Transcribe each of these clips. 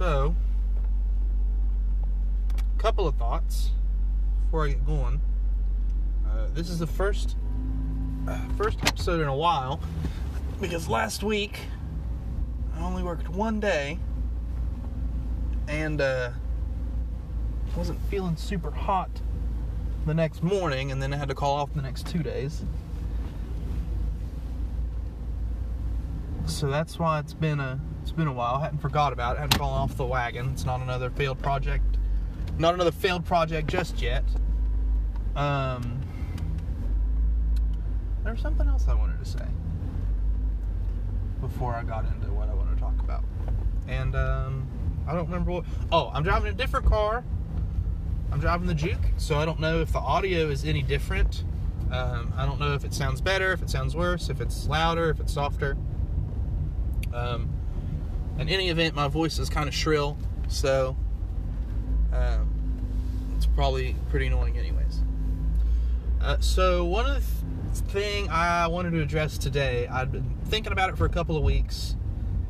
So, a couple of thoughts before I get going. Uh, this is the first uh, first episode in a while because last week I only worked one day and uh, wasn't feeling super hot the next morning, and then I had to call off the next two days. So that's why it's been a it's been a while. I hadn't forgot about it. I hadn't fallen off the wagon. It's not another failed project. Not another failed project just yet. Um, there was something else I wanted to say before I got into what I want to talk about, and um, I don't remember what. Oh, I'm driving a different car. I'm driving the Juke, so I don't know if the audio is any different. Um, I don't know if it sounds better, if it sounds worse, if it's louder, if it's softer. Um, in any event, my voice is kind of shrill, so um, it's probably pretty annoying, anyways. Uh, so one of the th- thing I wanted to address today, I'd been thinking about it for a couple of weeks,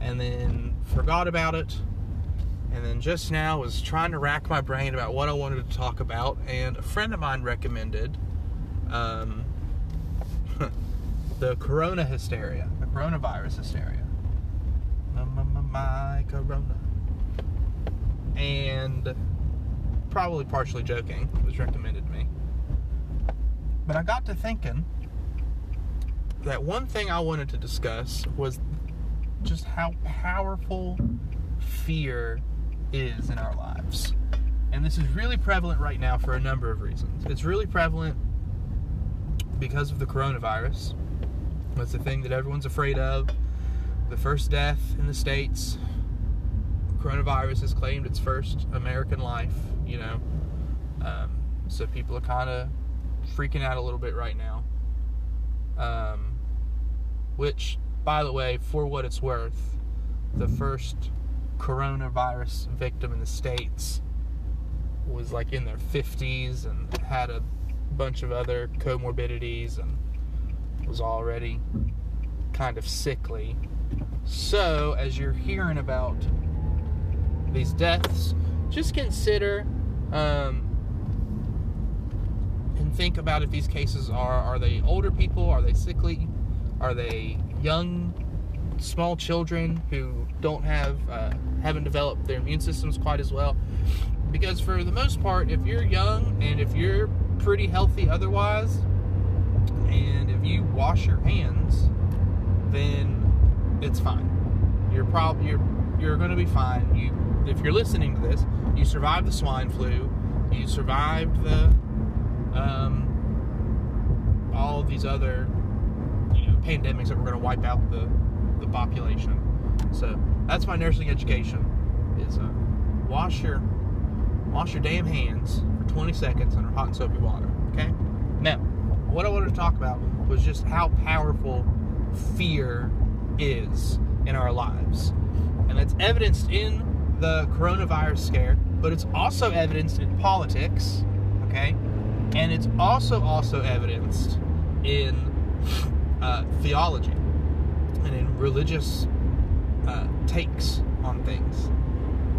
and then forgot about it and then just now was trying to rack my brain about what I wanted to talk about, and a friend of mine recommended um, the corona hysteria, the coronavirus hysteria. My, corona. And probably partially joking, was recommended to me. But I got to thinking that one thing I wanted to discuss was just how powerful fear is in our lives. And this is really prevalent right now for a number of reasons. It's really prevalent because of the coronavirus. It's the thing that everyone's afraid of. The first death in the States. Coronavirus has claimed its first American life, you know. Um, so people are kind of freaking out a little bit right now. Um, which, by the way, for what it's worth, the first coronavirus victim in the States was like in their 50s and had a bunch of other comorbidities and was already kind of sickly. So, as you're hearing about these deaths, just consider um, and think about if these cases are are they older people, are they sickly, are they young, small children who don't have uh, haven't developed their immune systems quite as well. Because for the most part, if you're young and if you're pretty healthy otherwise, and if you wash your hands, then it's fine. You're probably you're you're going to be fine. You if you're listening to this, you survived the swine flu, you survived the um, all these other you know pandemics that were going to wipe out the the population. So that's my nursing education: is uh, wash your wash your damn hands for 20 seconds under hot and soapy water. Okay. Now, what I wanted to talk about was just how powerful fear is in our lives, and it's evidenced in the coronavirus scare, but it's also evidenced in politics. Okay, and it's also also evidenced in uh, theology and in religious uh, takes on things.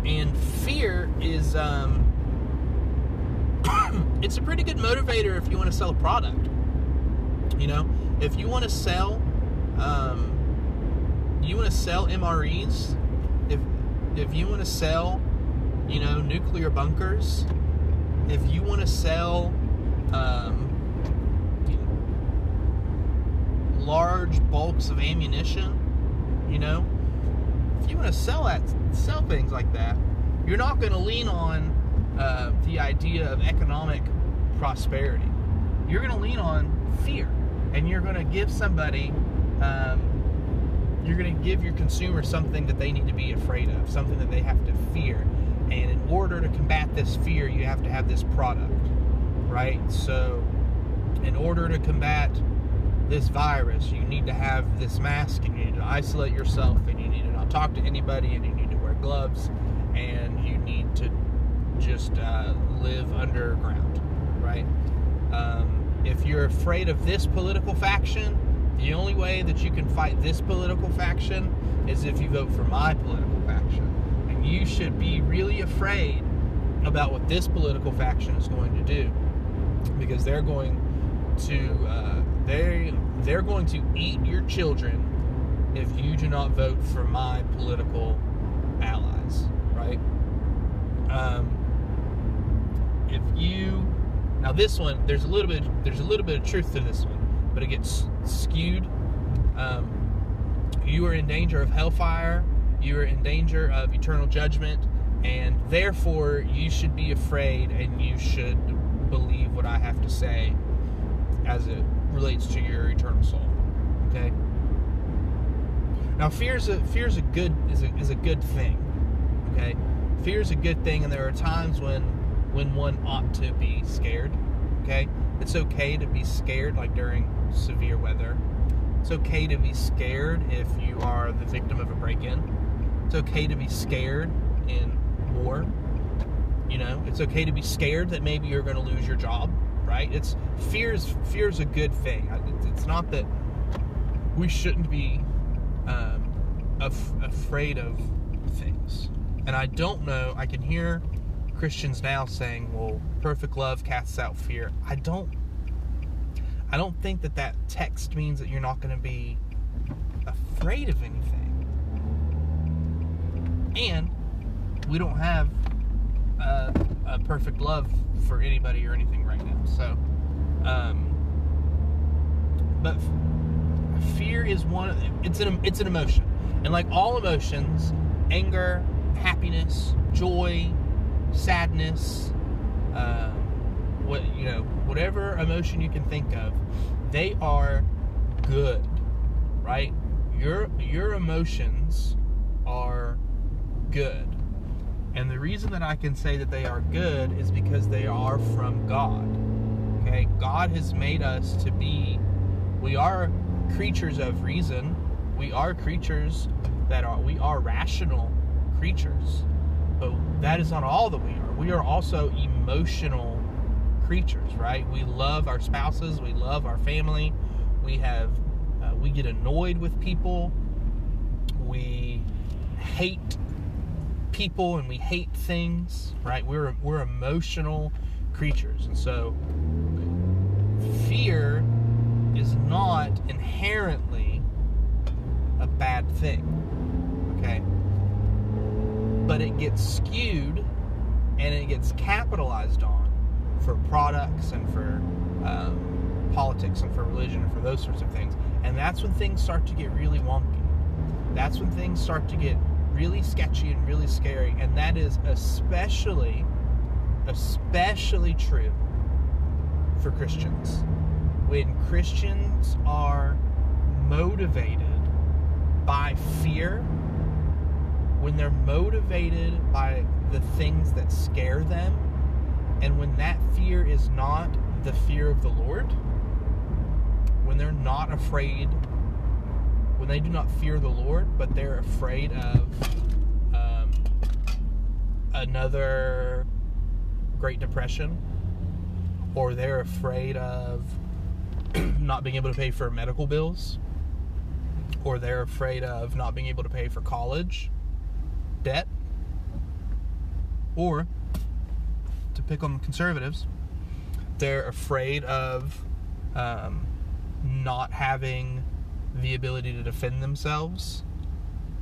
And fear is um, it's a pretty good motivator if you want to sell a product. You know, if you want to sell, um, you want to sell MREs. If if you want to sell, you know, nuclear bunkers. If you want to sell, um, you know, large bulks of ammunition, you know, if you want to sell that, sell things like that, you're not going to lean on uh, the idea of economic prosperity. You're going to lean on fear, and you're going to give somebody, um, you're going to give your consumer something that they need to be afraid of, something that they have to fear. And in order to combat this fear, you have to have this product, right? So, in order to combat this virus, you need to have this mask, and you need to isolate yourself, and you need to not talk to anybody, and you need to wear gloves, and you need to just uh, live underground, right? Um, if you're afraid of this political faction, the only way that you can fight this political faction is if you vote for my political faction. And you should be really afraid about what this political faction is going to do because they're going to uh, they they're going to eat your children if you do not vote for my political allies, right? Um, if you now this one, there's a little bit there's a little bit of truth to this one, but it gets skewed. Um, you are in danger of hellfire. You are in danger of eternal judgment, and therefore you should be afraid and you should believe what I have to say as it relates to your eternal soul. Okay. Now, fear is a fear is a good is a, is a good thing. Okay, fear is a good thing, and there are times when when one ought to be scared. Okay, it's okay to be scared, like during severe weather. It's okay to be scared if you are the victim of a break-in. It's okay to be scared in war. You know, it's okay to be scared that maybe you're going to lose your job. Right? It's fear is fear is a good thing. It's not that we shouldn't be um, af- afraid of things. And I don't know, I can hear Christians now saying, well, perfect love casts out fear. I don't I don't think that that text means that you're not going to be afraid of anything. And we don't have a, a perfect love for anybody or anything right now. So, um, but fear is one it's an it's an emotion and like all emotions anger happiness joy sadness uh, what you know whatever emotion you can think of they are good right your your emotions are good and the reason that i can say that they are good is because they are from god okay god has made us to be we are creatures of reason. We are creatures that are we are rational creatures. But that is not all that we are. We are also emotional creatures, right? We love our spouses, we love our family. We have uh, we get annoyed with people. We hate people and we hate things, right? We're we're emotional creatures. And so fear is not inherently a bad thing. Okay? But it gets skewed and it gets capitalized on for products and for um, politics and for religion and for those sorts of things. And that's when things start to get really wonky. That's when things start to get really sketchy and really scary. And that is especially, especially true for Christians when Christians are motivated by fear, when they're motivated by the things that scare them, and when that fear is not the fear of the Lord, when they're not afraid, when they do not fear the Lord, but they're afraid of um, another Great Depression, or they're afraid of not being able to pay for medical bills, or they're afraid of not being able to pay for college debt, or to pick on conservatives, they're afraid of um, not having the ability to defend themselves,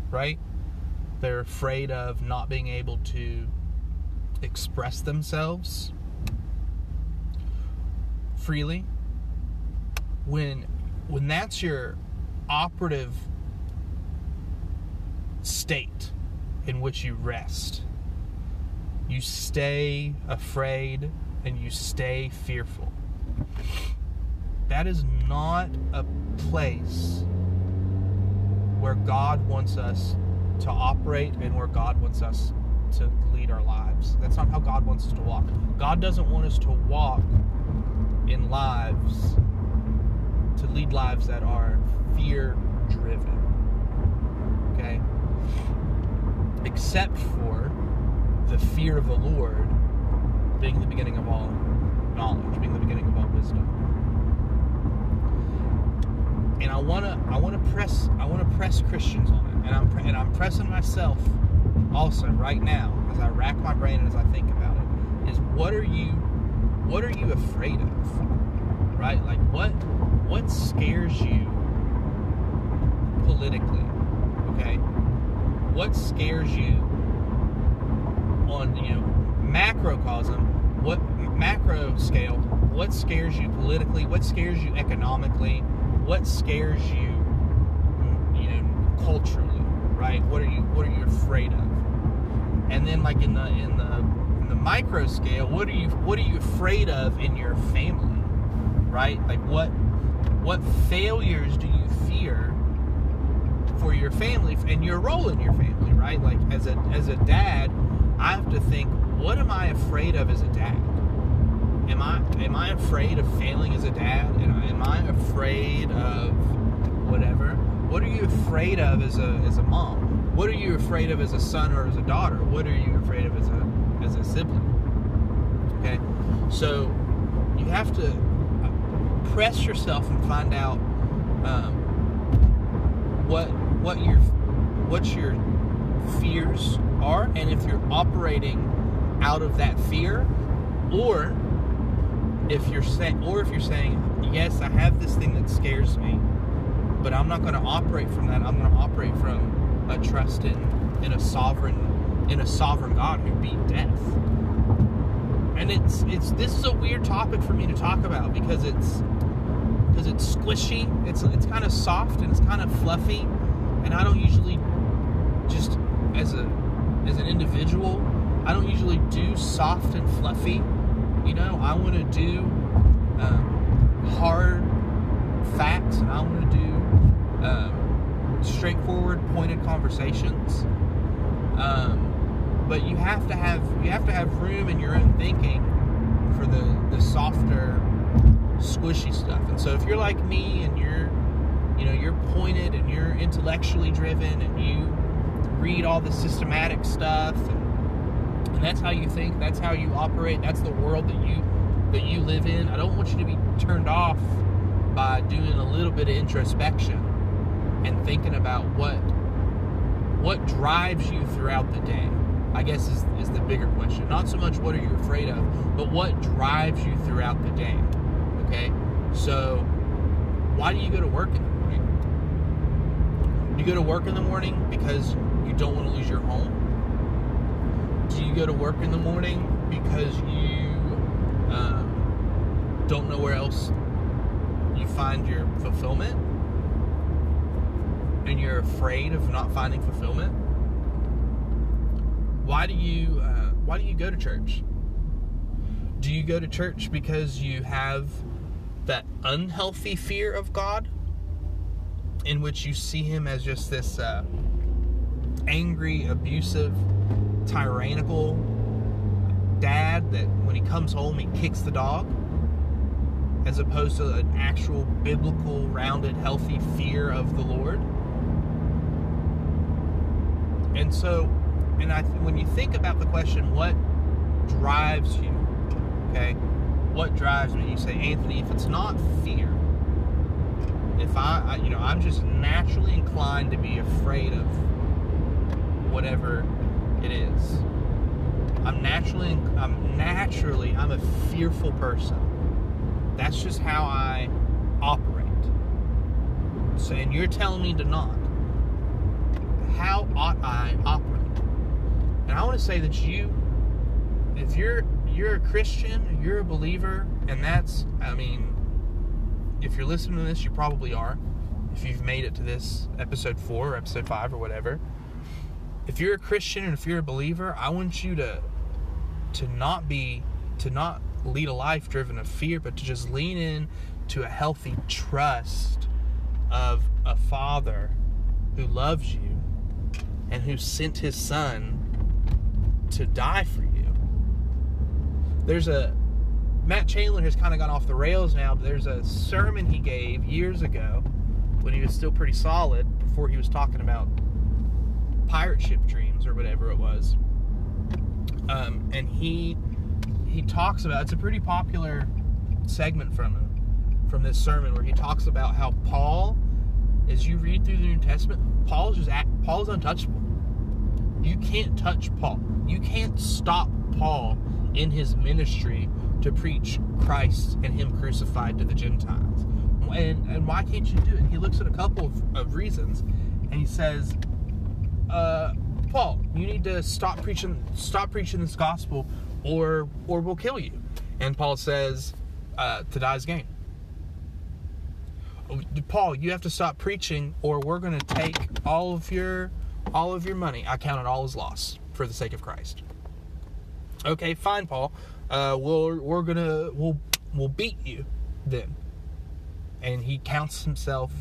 right? They're afraid of not being able to express themselves freely when when that's your operative state in which you rest you stay afraid and you stay fearful that is not a place where God wants us to operate and where God wants us to lead our lives. That's not how God wants us to walk. God doesn't want us to walk in lives to lead lives that are fear driven. Okay? Except for the fear of the Lord being the beginning of all knowledge, being the beginning of all wisdom. And I wanna, I wanna press, I wanna press Christians on it, and I'm, and I'm pressing myself also right now, as I rack my brain and as I think about it, is what are you what are you afraid of? Right? Like what what scares you politically? Okay? What scares you on, you know, macrocosm, what macro scale, what scares you politically, what scares you economically, what scares you you know culturally, right? What are you what are you afraid of? And then like in the in the in the micro scale, what are you what are you afraid of in your family? Right? Like what what failures do you fear for your family and your role in your family, right? Like as a as a dad, I have to think, what am I afraid of as a dad? Am I am I afraid of failing as a dad? Am I afraid of whatever? What are you afraid of as a as a mom? What are you afraid of as a son or as a daughter? What are you afraid of as a as a sibling? Okay, so you have to press yourself and find out um, what what your what your fears are, and if you're operating out of that fear, or if you're saying, or if you're saying, yes, I have this thing that scares me, but I'm not going to operate from that. I'm going to operate from a trust in in a sovereign in a sovereign God who beat death. And it's it's this is a weird topic for me to talk about because it's because it's squishy. It's it's kind of soft and it's kind of fluffy, and I don't usually as a as an individual, I don't usually do soft and fluffy. You know, I want to do um, hard facts, and I want to do um, straightforward, pointed conversations. Um, but you have to have you have to have room in your own thinking for the the softer, squishy stuff. And so, if you're like me and you're you know you're pointed and you're intellectually driven and you read all the systematic stuff and, and that's how you think that's how you operate that's the world that you that you live in. I don't want you to be turned off by doing a little bit of introspection and thinking about what what drives you throughout the day i guess is, is the bigger question. Not so much what are you afraid of but what drives you throughout the day okay? So why do you go to work in the morning? You go to work in the morning because you don't want to lose your home? Do you go to work in the morning because you um, don't know where else you find your fulfillment? And you're afraid of not finding fulfillment? Why do you uh, why do you go to church? Do you go to church because you have that unhealthy fear of God, in which you see Him as just this uh, angry, abusive, tyrannical dad that when he comes home he kicks the dog as opposed to an actual biblical, rounded, healthy fear of the Lord. And so, and I, when you think about the question, what drives you? Okay, what drives me? You say, Anthony, if it's not fear, if I, I you know, I'm just naturally inclined to be afraid of whatever it is. I'm naturally, I'm naturally, I'm a fearful person. That's just how I operate. So, and you're telling me to not. How ought I operate? And I want to say that you, if you're you're a Christian, you're a believer, and that's, I mean, if you're listening to this, you probably are. If you've made it to this episode four or episode five or whatever, if you're a Christian and if you're a believer, I want you to to not be to not lead a life driven of fear, but to just lean in to a healthy trust of a father who loves you and who sent his son to die for you. There's a Matt Chandler has kind of gone off the rails now, but there's a sermon he gave years ago when he was still pretty solid before he was talking about pirate ship dreams or whatever it was. Um, and he he talks about it's a pretty popular segment from him from this sermon where he talks about how Paul, as you read through the New Testament, Paul's just Paul's untouchable. You can't touch Paul. You can't stop Paul in his ministry to preach Christ and Him crucified to the Gentiles. And, and why can't you do it? He looks at a couple of, of reasons and he says, uh, Paul, you need to stop preaching stop preaching this gospel or or we'll kill you. And Paul says, uh, to is gain. Paul, you have to stop preaching or we're going to take all of your all of your money. I count it all as loss for the sake of Christ. Okay, fine, Paul. Uh, we'll, we're gonna we'll we'll beat you then. And he counts himself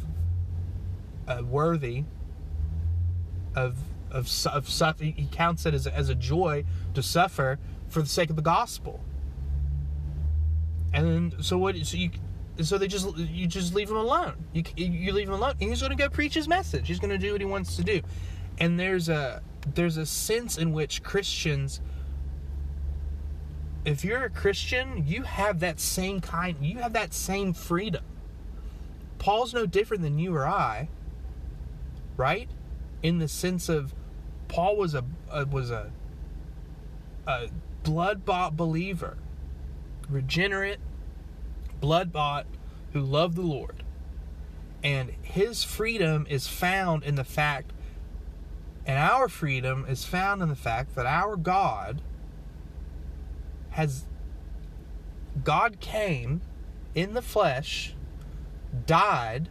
uh, worthy of of of suffer. He counts it as a, as a joy to suffer for the sake of the gospel. And so what? So you, so they just you just leave him alone. You you leave him alone, and he's going to go preach his message. He's going to do what he wants to do. And there's a there's a sense in which Christians if you're a Christian, you have that same kind, you have that same freedom. Paul's no different than you or I, right? In the sense of Paul was a, a was a a blood bought believer, regenerate, blood bought, who loved the Lord. And his freedom is found in the fact, and our freedom is found in the fact that our God has God came in the flesh, died,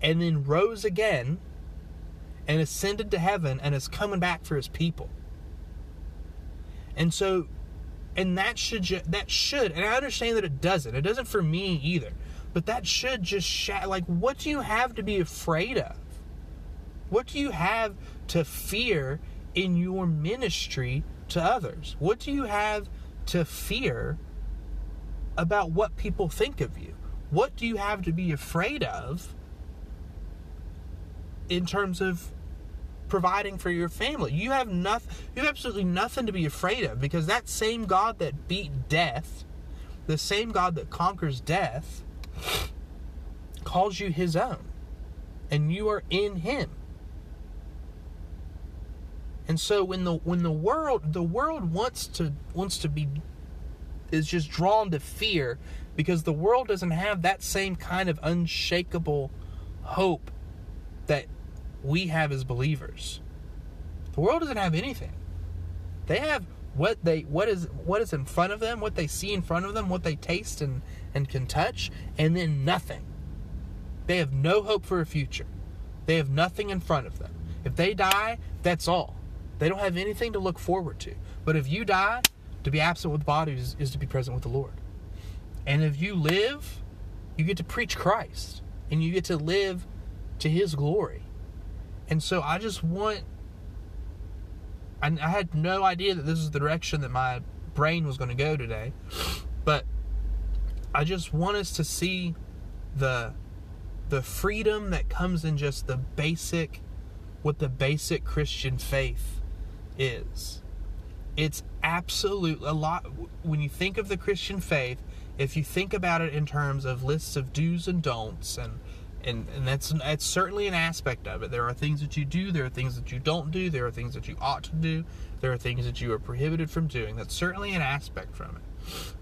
and then rose again and ascended to heaven and is coming back for his people. And so and that should that should and I understand that it doesn't. It doesn't for me either. But that should just like what do you have to be afraid of? What do you have to fear in your ministry to others? What do you have to fear about what people think of you? What do you have to be afraid of in terms of providing for your family? You have nothing you have absolutely nothing to be afraid of because that same God that beat death, the same God that conquers death, calls you his own. And you are in him. And so when the when the world the world wants to wants to be is just drawn to fear because the world doesn't have that same kind of unshakable hope that we have as believers. The world doesn't have anything. They have what they what is what is in front of them, what they see in front of them, what they taste and and can touch, and then nothing. They have no hope for a future. They have nothing in front of them. If they die, that's all. They don't have anything to look forward to. But if you die, to be absent with bodies is, is to be present with the Lord. And if you live, you get to preach Christ and you get to live to his glory. And so I just want I, I had no idea that this is the direction that my brain was going to go today. But I just want us to see the the freedom that comes in just the basic with the basic Christian faith is. It's absolute a lot when you think of the Christian faith, if you think about it in terms of lists of do's and don'ts and and, and that's that's certainly an aspect of it. There are things that you do, there are things that you don't do, there are things that you ought to do, there are things that you are prohibited from doing. That's certainly an aspect from it.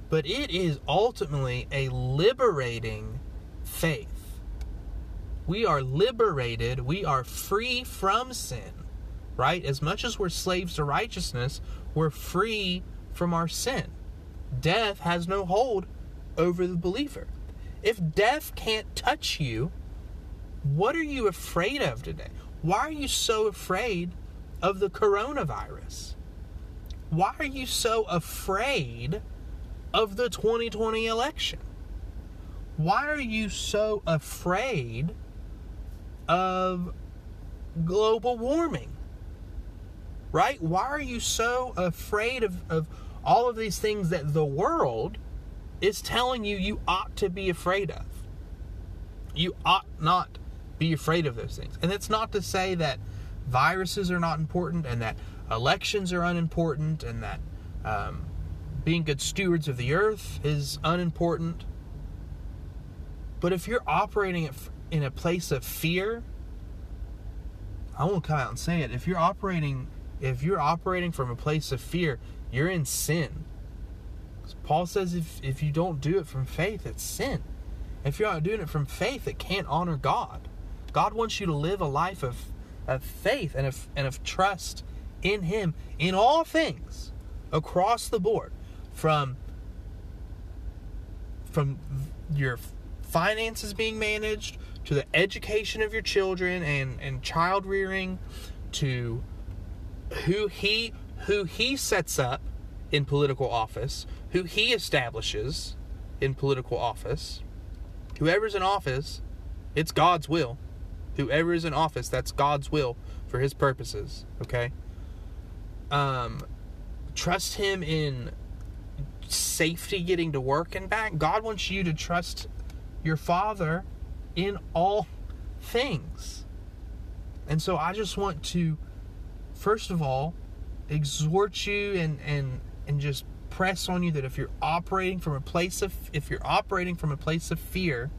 But it is ultimately a liberating faith. We are liberated, we are free from sin right? As much as we're slaves to righteousness, we're free from our sin. Death has no hold over the believer. If death can't touch you, what are you afraid of today? Why are you so afraid of the coronavirus? Why are you so afraid of the 2020 election? Why are you so afraid of global warming? right? Why are you so afraid of, of all of these things that the world is telling you you ought to be afraid of? You ought not be afraid of those things. And it's not to say that viruses are not important and that elections are unimportant and that um, being good stewards of the earth is unimportant. But if you're operating in a place of fear, I won't come out and say it. If you're operating if you're operating from a place of fear, you're in sin. Paul says if, if you don't do it from faith, it's sin. If you're not doing it from faith, it can't honor God. God wants you to live a life of, of faith and of, and of trust in Him in all things across the board from from your finances being managed to the education of your children and, and child rearing to who he who he sets up in political office, who he establishes in political office. Whoever's in office, it's God's will. Whoever is in office, that's God's will for his purposes, okay? Um trust him in safety getting to work and back. God wants you to trust your father in all things. And so I just want to first of all exhort you and and and just press on you that if you're operating from a place of if you're operating from a place of fear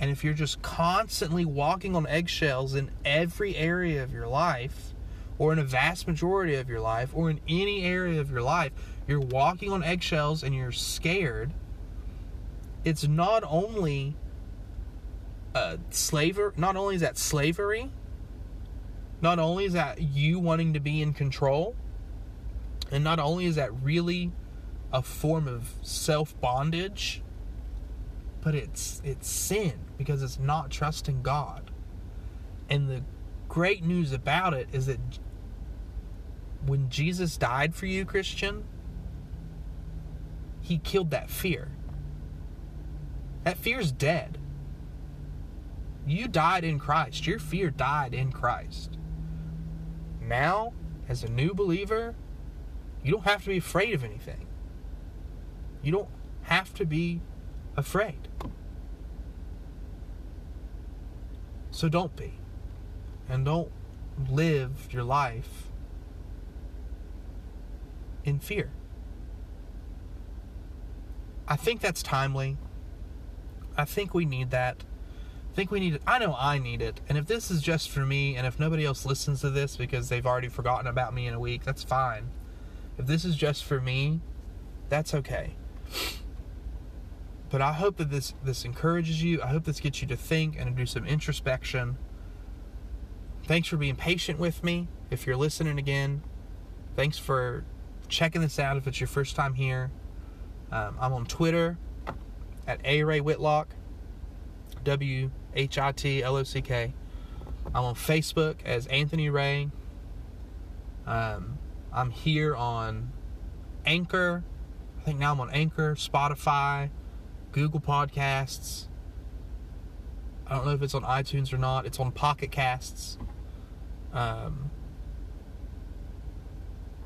and if you're just constantly walking on eggshells in every area of your life or in a vast majority of your life or in any area of your life you're walking on eggshells and you're scared it's not only uh, slavery not only is that slavery not only is that you wanting to be in control and not only is that really a form of self bondage, but it's it's sin because it's not trusting God. And the great news about it is that when Jesus died for you, Christian, he killed that fear. That fear's dead. You died in Christ. Your fear died in Christ. Now, as a new believer, you don't have to be afraid of anything. You don't have to be afraid. So don't be. And don't live your life in fear. I think that's timely. I think we need that. I think we need it. I know I need it. And if this is just for me, and if nobody else listens to this because they've already forgotten about me in a week, that's fine. If this is just for me, that's okay. But I hope that this this encourages you. I hope this gets you to think and to do some introspection. Thanks for being patient with me. If you're listening again, thanks for checking this out. If it's your first time here, um, I'm on Twitter at A Ray Whitlock, W H I T L O C K. I'm on Facebook as Anthony Ray. Um, I'm here on Anchor. I think now I'm on Anchor, Spotify, Google Podcasts. I don't know if it's on iTunes or not. It's on Pocket Casts. Um,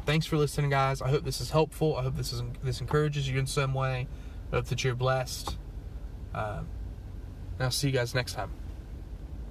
thanks for listening, guys. I hope this is helpful. I hope this is this encourages you in some way. I hope that you're blessed. Um, and I'll see you guys next time.